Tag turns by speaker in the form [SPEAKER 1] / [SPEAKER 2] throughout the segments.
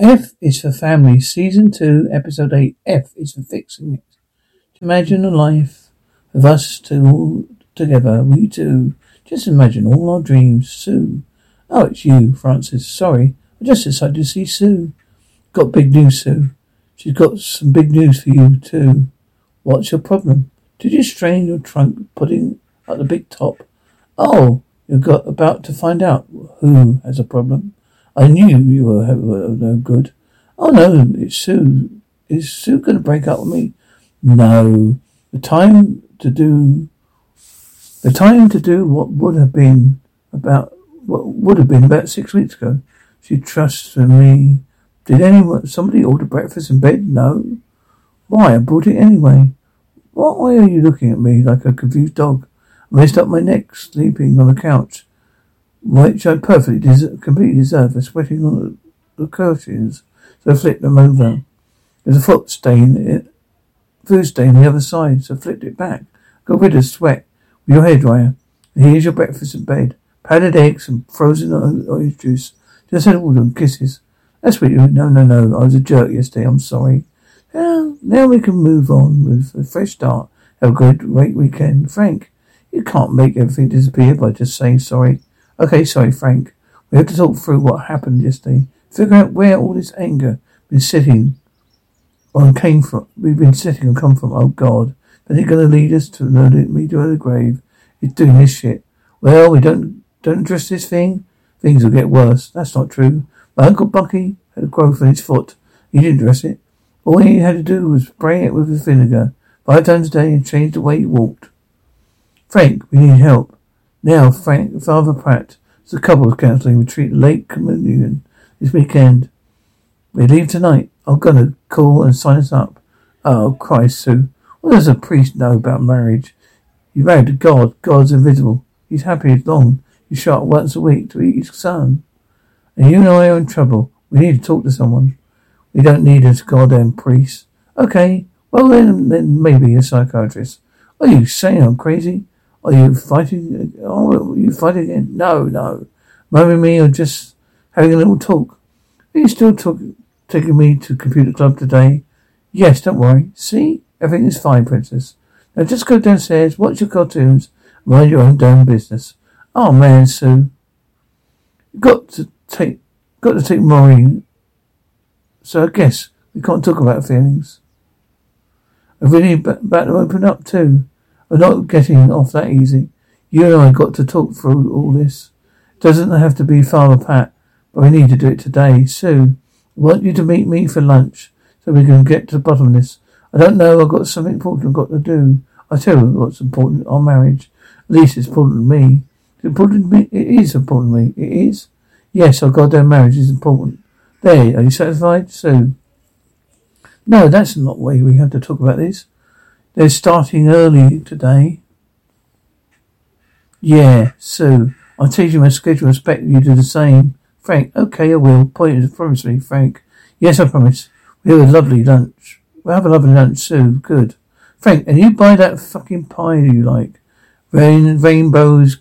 [SPEAKER 1] F is for family, season two, episode eight. F is for fixing it. Imagine a life of us two together, we two. Just imagine all our dreams. Sue. Oh, it's you, Francis. Sorry. I just decided to see Sue. Got big news, Sue. She's got some big news for you, too. What's your problem? Did you strain your trunk putting at the big top? Oh, you're got about to find out who has a problem. I knew you were, were no good. Oh no, it's Sue. Is Sue going to break up with me? No. The time to do, the time to do what would have been about, what would have been about six weeks ago. She trusts in me. Did anyone, somebody order breakfast in bed? No. Why? I brought it anyway. Why are you looking at me like a confused dog? I messed up my neck sleeping on the couch which I perfectly des- completely deserve for sweating on the, the curtains. So I flipped them over. There's a foot stain, it, food stain on the other side, so flipped it back. Got rid of sweat with your hairdryer. And here's your breakfast in bed. Powdered eggs and frozen orange juice. Just had all them kisses. That's what you, no, no, no. I was a jerk yesterday. I'm sorry. Now, now we can move on with a fresh start. Have a good, great weekend. Frank, you can't make everything disappear by just saying sorry. Okay, sorry, Frank. We have to talk through what happened yesterday. Figure out where all this anger been sitting on came from. We've been sitting and come from. Oh God, then he's gonna lead us to me to the grave. He's doing this shit. Well, we don't don't address this thing. Things will get worse. That's not true. My uncle Bucky had a growth on his foot. He didn't dress it. All he had to do was spray it with his vinegar five times a day and change the way he walked. Frank, we need help. Now, Frank, Father Pat, is a couples counselling retreat Lake Communion this weekend. We leave tonight. I'm gonna call and sign us up. Oh, Christ, Sue. What does a priest know about marriage? You married to God. God's invisible. He's happy as long show up once a week to eat his son. And you and I are in trouble. We need to talk to someone. We don't need a goddamn priest. Okay, well then, then maybe a psychiatrist. Are you saying I'm crazy? Are you fighting? Oh, you fighting again? No, no. Mum and me are just having a little talk. Are you still talk, taking me to computer club today? Yes, don't worry. See? Everything is fine, princess. Now just go downstairs, watch your cartoons, mind your own damn business. Oh man, Sue. Got to take, got to take Maureen. So I guess we can't talk about feelings. I really about to open up too. We're not getting off that easy. You and I got to talk through all this. Doesn't have to be Father Pat, but we need to do it today. Sue, I want you to meet me for lunch so we can get to the bottom of this. I don't know, I've got something important I've got to do. I tell you what's important, our marriage. At least it's important to me. It's important to me. It is important to me. It is. Yes, our goddamn marriage is important. There, are you satisfied, Sue? No, that's not the way we have to talk about this. They're starting early today. Yeah, Sue. I'll change you my schedule and expect you to do the same. Frank, okay, I will. Point, promise me, Frank. Yes, I promise. We have a lovely lunch. We'll have a lovely lunch, Sue. Good. Frank, and you buy that fucking pie you like. Rain, rainbows,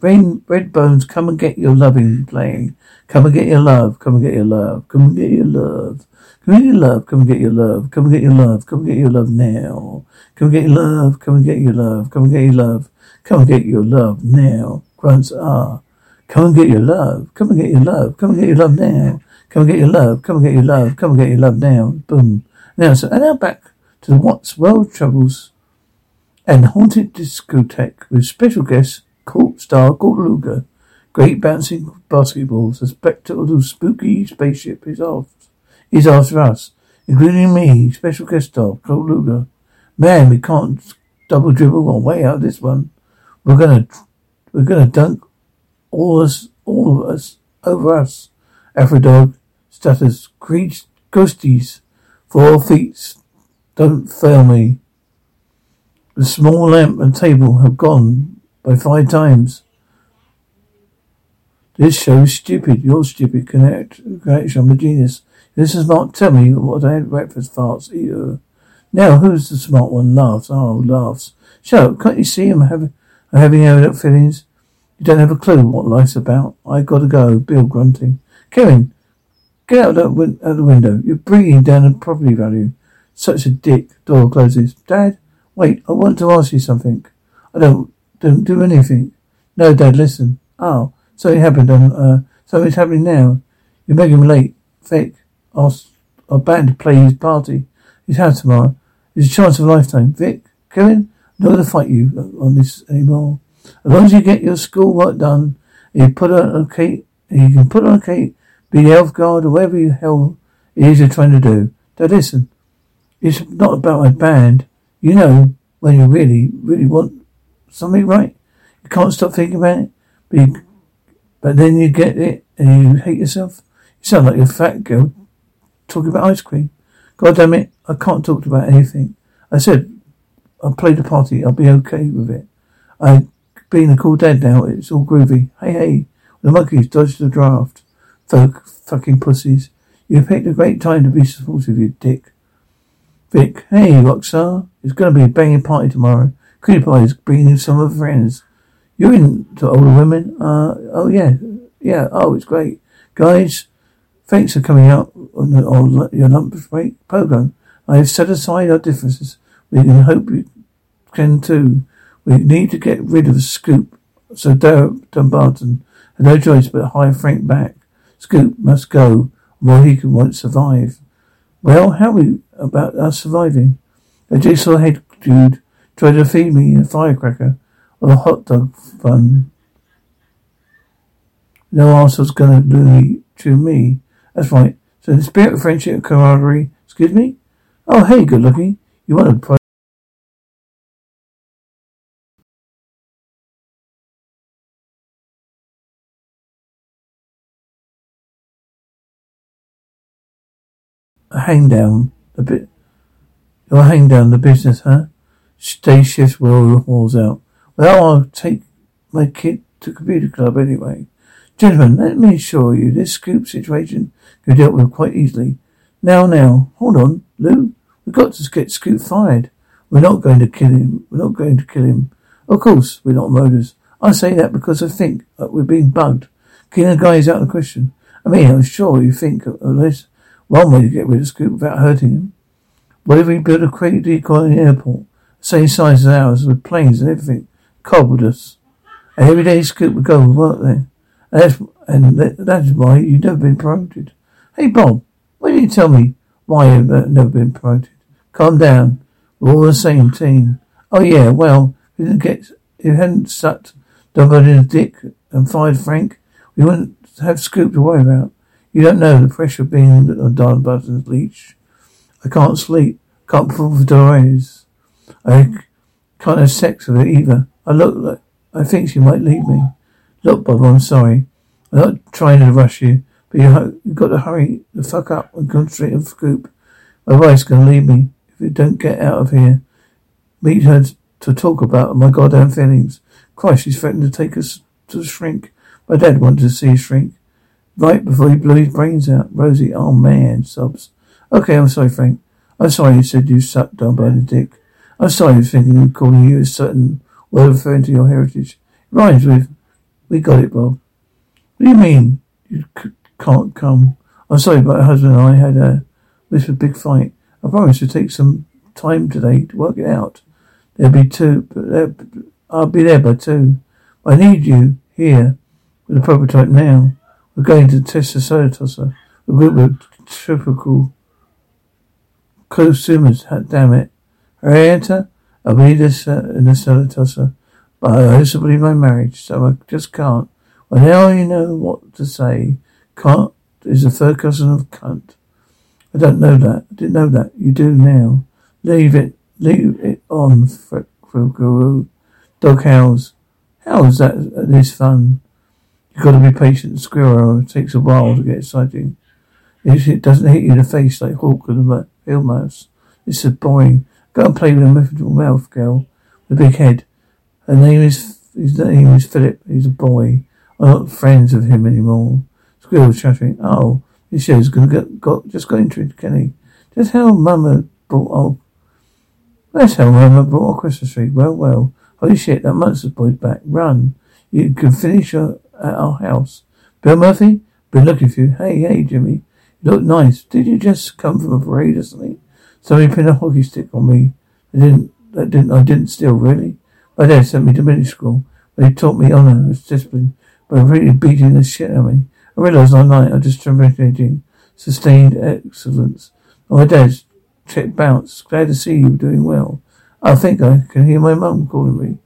[SPEAKER 1] rain, red bones, come and get your loving playing. Come and get your love. Come and get your love. Come and get your love. Come and get your love. Come and get your love. Come and get your love. Come and get your love now. Come and get your love. Come and get your love. Come and get your love. Come and get your love now. Grunts are. Come and get your love. Come and get your love. Come and get your love now. Come and get your love. Come and get your love. Come and get your love now. Boom. Now, so, and now back to the What's World Troubles and Haunted Discotheque with special guest, Court Star Luger. Great bouncing basketballs. A spectacle spooky spaceship is off. He's after us, including me, special guest star, Luger. Man, we can't double dribble our way out of this one. We're gonna, we're gonna dunk all us, all of us, over us. Afrodog, stutters, creech, ghosties, four feet, don't fail me. The small lamp and table have gone by five times. This show's stupid. You're stupid. Connect, connection. I'm a genius. This is not tell me what I had breakfast farts. Ew. Now who's the smart one? Laughs. Oh, laughs. Shut up. Can't you see I'm having, I'm having feelings? You don't have a clue what life's about. I gotta go. Bill grunting. Kevin, Get out the, win- the window. You're bringing down the property value. Such a dick. Door closes. Dad, wait. I want to ask you something. I don't don't do anything. No, Dad. Listen. Oh, something happened. On uh, something's happening now. You're making me late. Vic, I'll I'll to play his party. His house tomorrow. It's a chance of a lifetime. Vic, Kevin, I'm not going to fight you on this anymore. As long as you get your schoolwork done, you put on a cake, you can put on a cake, be the elf guard or whatever the hell it is you're trying to do. Now listen, it's not about my band. You know when you really, really want something right. You can't stop thinking about it, but you, but then you get it and you hate yourself. You sound like a fat girl talking about ice cream. God damn it, I can't talk about anything. I said I'll play the party. I'll be okay with it. I being a cool dad now. It's all groovy. Hey, hey, the Monkees dodged the draft. Folk, fucking pussies. You picked a great time to be supportive, you dick. Vic, hey, Roxar, It's gonna be a banging party tomorrow. Pie is bringing some of her friends. You're into older women? Uh, oh yeah, yeah. Oh, it's great, guys. Thanks for coming out on, the, on your lunch break program. I have set aside our differences. We can hope you can too. We need to get rid of Scoop. So Dumbarton had no choice but to hire Frank back. Scoop must go, or he can won't survive. Well, how we about us surviving? The jigsaw head dude tried to feed me a firecracker or a hot dog bun. No arsehole's gonna do me to me. That's right. So the spirit of friendship and camaraderie. Excuse me? Oh, hey, good looking. You want to play A hang down a bit. You'll hang down the business, huh? Day will the halls out. Well, I'll take my kid to computer club anyway. Gentlemen, let me assure you, this scoop situation can be dealt with quite easily. Now, now, hold on, Lou. We've got to get Scoop fired. We're not going to kill him. We're not going to kill him. Of course, we're not murderers. I say that because I think that we're being bugged. Killing a guy is out of the question. I mean, I'm sure you think of this one way to get rid of Scoop without hurting him. What if we build a in the airport, same size as ours, with planes and everything, cobbled us, every day Scoop would go work there. And that's, and that's why you've never been promoted. Hey Bob, why didn't you tell me why you've never been promoted? Calm down. We're all the same team. Oh yeah, well, if you get, if you hadn't sucked Dunbar in a dick and fired Frank, we wouldn't have Scoop to worry about. You don't know the pressure of being on Dunbarton's leash. I can't sleep. Can't pull the doors. I can't have sex with her either. I look like I think she might leave me. Look, Bob, I'm sorry. I'm not trying to rush you, but you have got to hurry the fuck up and concentrate on Scoop. My wife's gonna leave me if you don't get out of here. Meet her to talk about my goddamn feelings. Christ, she's threatened to take us to shrink. My dad wanted to see a shrink. Right before he blew his brains out. Rosie, oh man, sobs. Okay, I'm sorry, Frank. I'm sorry you said you sucked down by the dick. I'm sorry for thinking calling you a certain word referring to your heritage. It rhymes with, we got it, Bob. What do you mean you c- can't come? I'm sorry, but my husband and I had a whispered big fight. I promised to take some time today to work it out. There'll be two, but I'll be there by two. I need you here with the prototype now. We're going to test the salad tosser. A group of typical consumers. Damn it. This uh, in the soda. But I also believe my marriage, so I just can't. Well, now you know what to say. Can't is a third cousin of cunt. I don't know that. I didn't know that. You do now. Leave it. Leave it on, for Guru. Dog howls. How is that this fun? You've got to be patient. Squirrel it takes a while to get exciting. If it doesn't hit you in the face like Hawk and the field mouse, this is boring. Go and play with a little mouth girl with a big head. Her name is his name is Philip. He's a boy. I'm not friends with him anymore. Squirrel chattering. Oh, this show's gonna get got just got into it, Kenny. Just how Mama brought oh that's how Mama brought our Christmas tree. Well, well. Holy shit, that monster boy's back. Run. You can finish your at our house. Bill Murphy? Been looking for you. Hey, hey, Jimmy. You look nice. Did you just come from a parade or something? Somebody pinned a hockey stick on me. I didn't, I didn't, I didn't steal, really. My dad sent me to middle school. But he taught me honour and discipline by really beating the shit out of me. I realised one night I just demonstrating sustained excellence. My dad's check bounce. Glad to see you doing well. I think I can hear my mum calling me.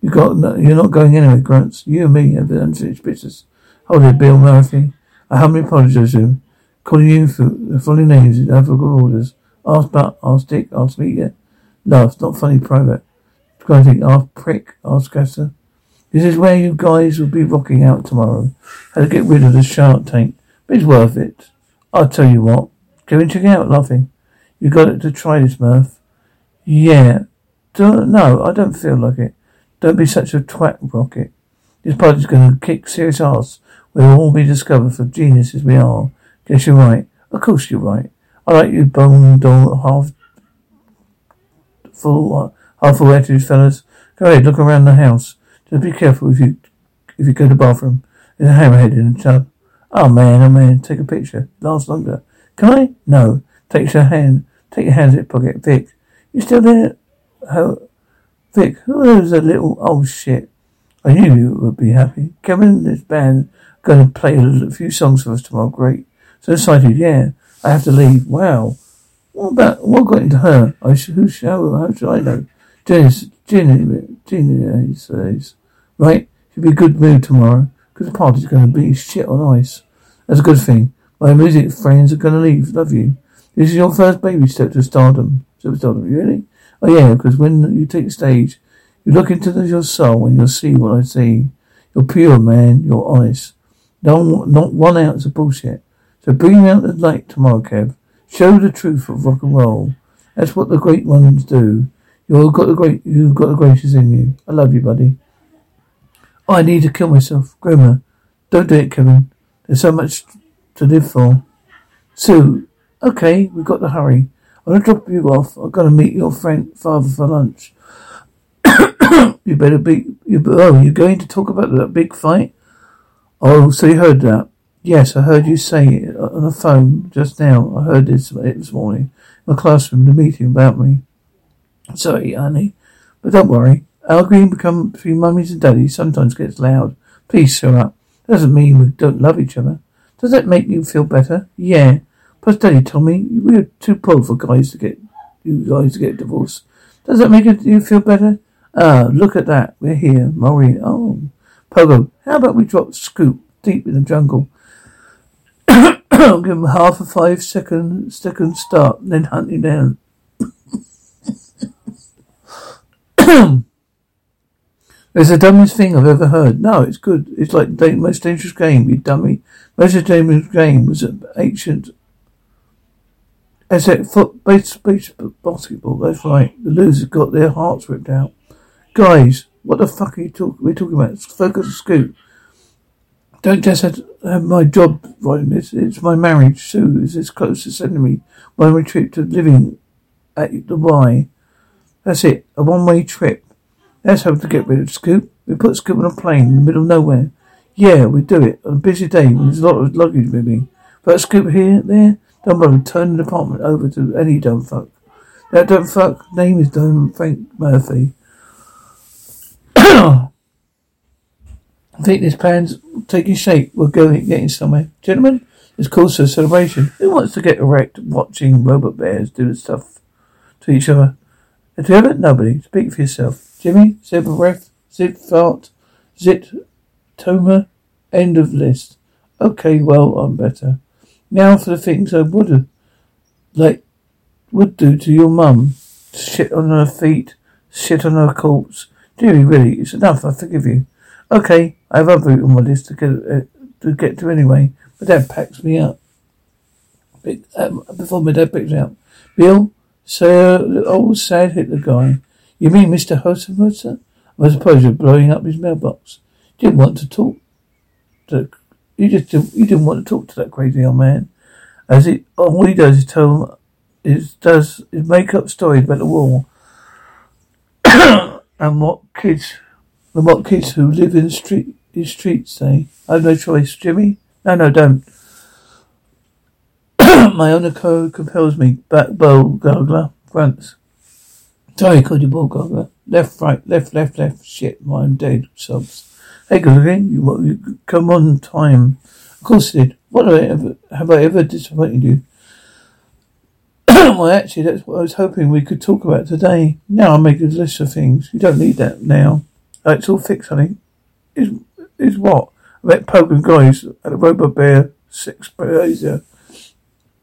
[SPEAKER 1] You got, no, you're not going anywhere, Grunts. You and me have unfinished business. Hold it, Bill Murphy. I humbly apologize to him. Calling you for the following names in alphabetical orders. Ask Butt, ask Dick, ask Media. Love, not funny, private. Think, ask Prick, ask Gasser. This is where you guys will be rocking out tomorrow. How to get rid of the shark tank. But it's worth it. I'll tell you what. Go and check it out, laughing. You got it to try this, Murph. Yeah. Do, no, I don't feel like it. Don't be such a twat, Rocket. This party's going to kick serious ass. We'll all be discovered for geniuses we are. Guess you're right. Of course you're right. I like you bone doll half full uh, half full attitude fellas. Go ahead, look around the house. Just be careful if you if you go to the bathroom. There's a hammerhead in the tub. Oh man, oh man, take a picture. Last longer. Can I? No. Take your hand. Take your hands in your pocket. Vic, you still there? How? Vic, who is a little oh shit? I knew you would be happy. Kevin, this band going to play a few songs for us tomorrow. Great. So excited. Yeah. I have to leave. Wow. What about what got into her? I sh- who shall? How should I know? Jenny's, Jenny, Jenny says, right? She'll be a good mood tomorrow because the party's going to be shit on ice. That's a good thing. My music friends are going to leave. Love you. This is your first baby step to stardom. Superstardom, really? Oh yeah, because when you take the stage, you look into the, your soul and you'll see what I see. You're pure, man. You're honest. No, not one ounce of bullshit. So bring out the light tomorrow, Kev. Show the truth of rock and roll. That's what the great ones do. You've got the great, you've got the greatest in you. I love you, buddy. Oh, I need to kill myself. Grimmer. Don't do it, Kevin. There's so much to live for. Sue, okay, we've got to hurry. I'm gonna drop you off. I'm gonna meet your friend father for lunch. you better be. You, oh, you're going to talk about that big fight? Oh, so you heard that? Yes, I heard you say it on the phone just now. I heard this this morning in my classroom a meeting about me. Sorry, honey, but don't worry. Arguing become between mummies and daddies sometimes gets loud. Please shut up. Doesn't mean we don't love each other. Does that make you feel better? Yeah. Plus, Daddy told me we are too poor for guys to get you guys to get divorced. Does that make you feel better? Ah, look at that. We're here, Maureen. Oh, Pogo. How about we drop Scoop deep in the jungle? Give him half a five second second start, and then hunt him down. It's the dumbest thing I've ever heard. No, it's good. It's like the most dangerous game, you dummy. Most dangerous game was an ancient as that foot base, base basketball. That's right. The losers got their hearts ripped out. Guys, what the fuck are you talking? We're talking about focus scoop. Don't just have, have my job writing this. It's my marriage. Sue is as close to sending me my trip to living at the Y. That's it. A one-way trip. Let's hope to get rid of Scoop. We put Scoop on a plane in the middle of nowhere. Yeah, we do it on a busy day when there's a lot of luggage moving. But Scoop here, there, don't bother turn the department over to any dumb fuck. That dumb fuck name is Don Frank Murphy. I think this plan's taking shape. We're going getting somewhere. Gentlemen, it's called a celebration. Who wants to get erect watching robot bears do stuff to each other? Together? Nobody. Speak for yourself. Jimmy, of breath, zip fart, zit, toma, end of list. Okay, well, I'm better. Now for the things I would have, like, would do to your mum. Shit on her feet, shit on her corpse. Jimmy, really, it's enough. I forgive you. Okay, I have other on my list to get uh, to get to anyway, but dad packs me up. Um, before my dad picks me up, Bill, so the old sad Hitler guy. You mean Mr. Hosenwurzer? I suppose you're blowing up his mailbox. You didn't want to talk to you just didn't, you didn't want to talk to that crazy old man. As it all he does is tell him is does is make up stories about the war and what kids what kids who live in the street these streets say. I have no choice, Jimmy. No, no, don't. My own code compels me. Back bow gargler. Fronts. Sorry, called you ball gargler. Left, right, left, left, left. Shit, I'm dead. Sobs. Hey, good again. You, you come on time. Of course I did. What have I ever, have I ever disappointed you? well, actually, that's what I was hoping we could talk about today. Now I'll make a list of things. You don't need that now. Oh, it's all fixed, honey. Is is what? I met Pogan guys at a Robot Bear six Brazier.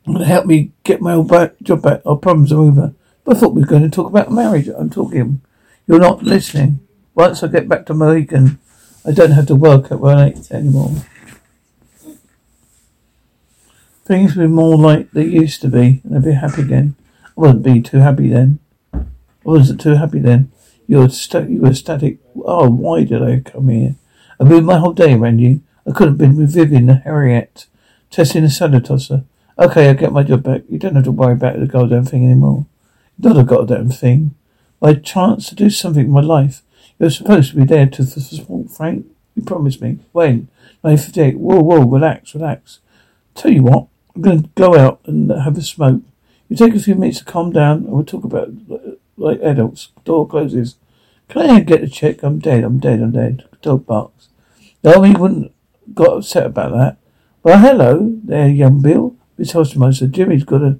[SPEAKER 1] Uh, help me get my old back, job back. Our problems are over. But I thought we were going to talk about marriage. I'm talking. You're not listening. Once I get back to Mohican, I don't have to work at one eight anymore. Things will be more like they used to be, and I'd be happy again. I wouldn't be too happy then. I wasn't too happy then. You were, st- you were static. Oh, why did I come here? I moved my whole day you. I could have been with Vivian and Harriet, testing the salad tosser. Okay, I get my job back. You don't have to worry about the goddamn thing anymore. Not a goddamn thing. My chance to do something in my life. You're supposed to be there to support Frank. You promised me. When? 1958. Whoa, whoa, relax, relax. Tell you what, I'm going to go out and have a smoke. You take a few minutes to calm down and we'll talk about it like adults. Door closes. Can I get a check? I'm dead, I'm dead, I'm dead. Dog barks. No, he wouldn't got upset about that. Well, hello there, young Bill. Miss Hostelman said, Jimmy's got to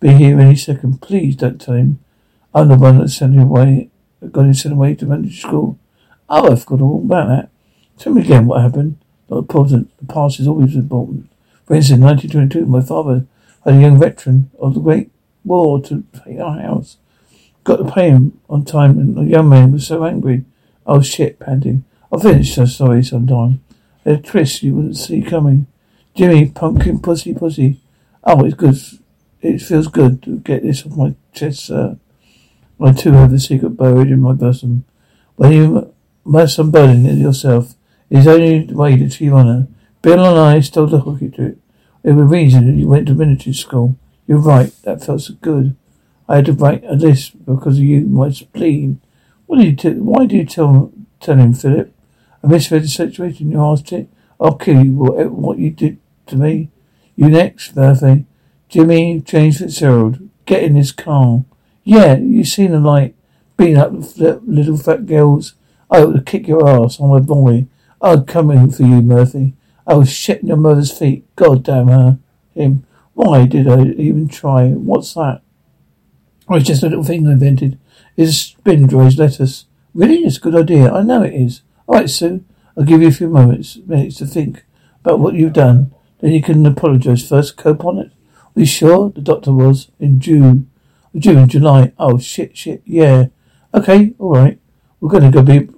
[SPEAKER 1] be here any second. Please don't tell him. I'm the one that sent him away, got him sent away to manage school. Oh, I've got all about that. Tell me again what happened. Not important. The past is always important. For instance, in 1922, my father had a young veteran of the Great War to pay our house. Got to pay him on time, and the young man was so angry. Oh shit, panting. I'll finish the story sometime. A twist you wouldn't see coming. Jimmy, pumpkin, pussy, pussy. Oh, it's good. It feels good to get this off my chest, sir. I too have the secret buried in my bosom. When you must unburden it yourself, it is only the way to achieve honour. Bill and I stole the hooky to it. It was reason that you went to military school. You're right. That felt so good. I had to write a list because of you, my spleen. What did you t- why did you tell, tell him, Philip? I misread the situation. You asked it. I'll kill you for what you did to me. You next, Murphy. Jimmy James Fitzgerald. Get in this car. Yeah, you seen the light. Beating up the little fat girls. I ought to kick your ass on my boy. I'd come in for you, Murphy. I was shitting your mother's feet. God damn her. Him. Why did I even try? What's that? Oh, it's just a little thing I invented. It's a spin dries lettuce. Really? It's a good idea. I know it is. All right, Sue. I'll give you a few moments, minutes to think about what you've done. Then you can apologize first. Cope on it. Are you sure? The doctor was. In June. June, July. Oh, shit, shit. Yeah. Okay, all right. We're going to go be,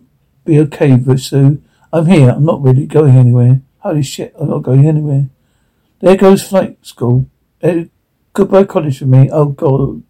[SPEAKER 1] be okay, but Sue. I'm here. I'm not really going anywhere. Holy shit, I'm not going anywhere. There goes flight school. Uh, goodbye college for me. Oh, God.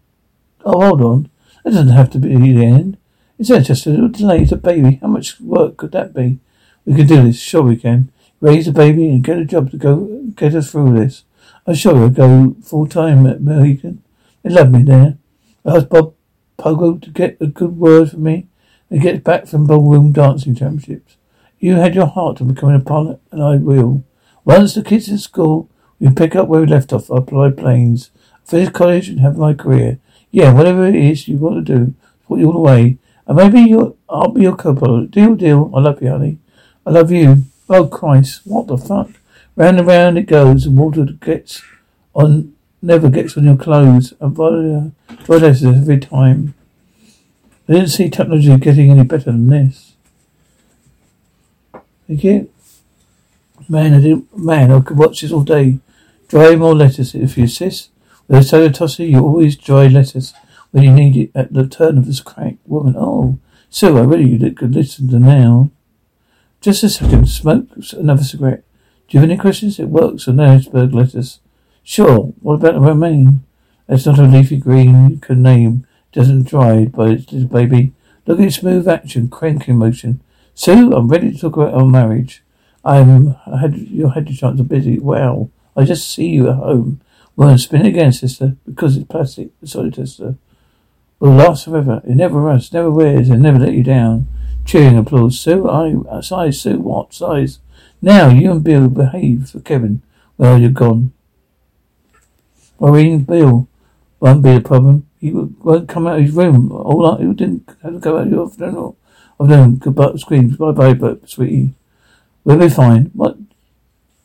[SPEAKER 1] Oh, hold on. That doesn't have to be the end. Is that just a little delay? It's a baby. How much work could that be? We can do this. Sure we can. Raise a baby and get a job to go get us through this. I'm sure I'll go full time at Mohican. They love me there. I asked Bob Pogo to get a good word for me and get back from ballroom dancing championships. You had your heart to becoming a pilot, and I will. Once the kids in school, we pick up where we left off. I apply planes, finish college, and have my career. Yeah, whatever it is you want to do, put you all the way. And maybe you I'll be your co-pilot. Deal, deal. I love you, honey. I love you. Oh, Christ. What the fuck? Round and round it goes, and water gets on, never gets on your clothes. And violates every time. I didn't see technology getting any better than this. Thank you. Man, I didn't, man, I could watch this all day. Dry more lettuce if you insist. A salad tosser, you always dry lettuce when you need it at the turn of this crank woman. Oh, so I really could listen to now. Just a second. Smoke another cigarette. Do you have any questions? It works on Harrisburg lettuce. Sure. What about the romaine? It's not a leafy green you can name. It doesn't dry, but it's little baby. Look at its smooth action, cranking motion. Sue, I'm ready to talk about our marriage. I'm I had your head chance are busy. Well, I just see you at home. Well, spin again, sister, because it's plastic. Sorry, sister. Will last forever. It never rusts, never wears, and never let you down. Cheering applause. Sue, I size, Sue, what size? Now you and Bill behave for Kevin. Well, you're gone. Worrying Bill won't be a problem. He won't come out of his room. All I, he didn't have to go out of your funeral. I've done goodbye screams. Bye bye, but sweetie. We'll be fine. What?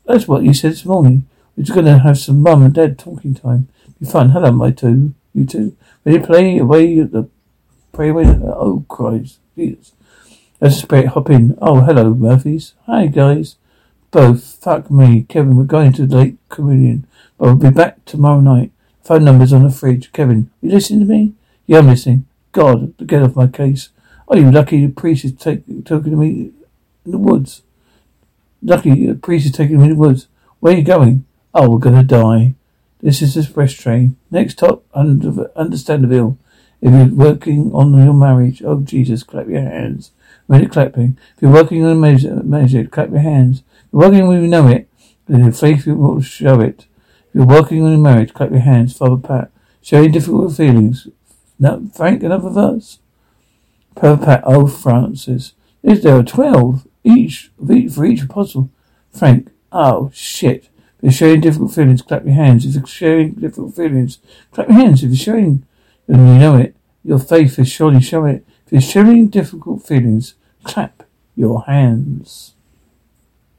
[SPEAKER 1] That's what you said this morning. We're just gonna have some mum and dad talking time. Be fun. Hello, my two. You two. Ready to play away the pray away the, oh cries. Jesus. Let's just hop in. Oh, hello, Murphys. Hi guys. Both. Fuck me. Kevin, we're going to the Lake Communion. But we'll be back tomorrow night. Phone number's on the fridge. Kevin, you listening to me? Yeah, I'm listening. God, get off my case. Oh, you lucky the priest is take, taking me in the woods. Lucky the priest is taking me in the woods. Where are you going? Oh, we're gonna die. This is the express train. Next stop, under, Understandably. If you're working on your marriage, oh Jesus, clap your hands. Ready clapping. If you're working on a marriage, clap your hands. If you're working when you know it, then your faith will show it. If you're working on a marriage, clap your hands. Father Pat. Sharing difficult feelings. Now, Frank, another verse. Father Pat, oh Francis. Is there a twelve each, each for each apostle? Frank, oh shit. If you're sharing difficult feelings, clap your hands. If you're sharing difficult feelings, clap your hands. If you're sharing, and you know it, your faith is surely showing it. If you're sharing difficult feelings, clap your hands.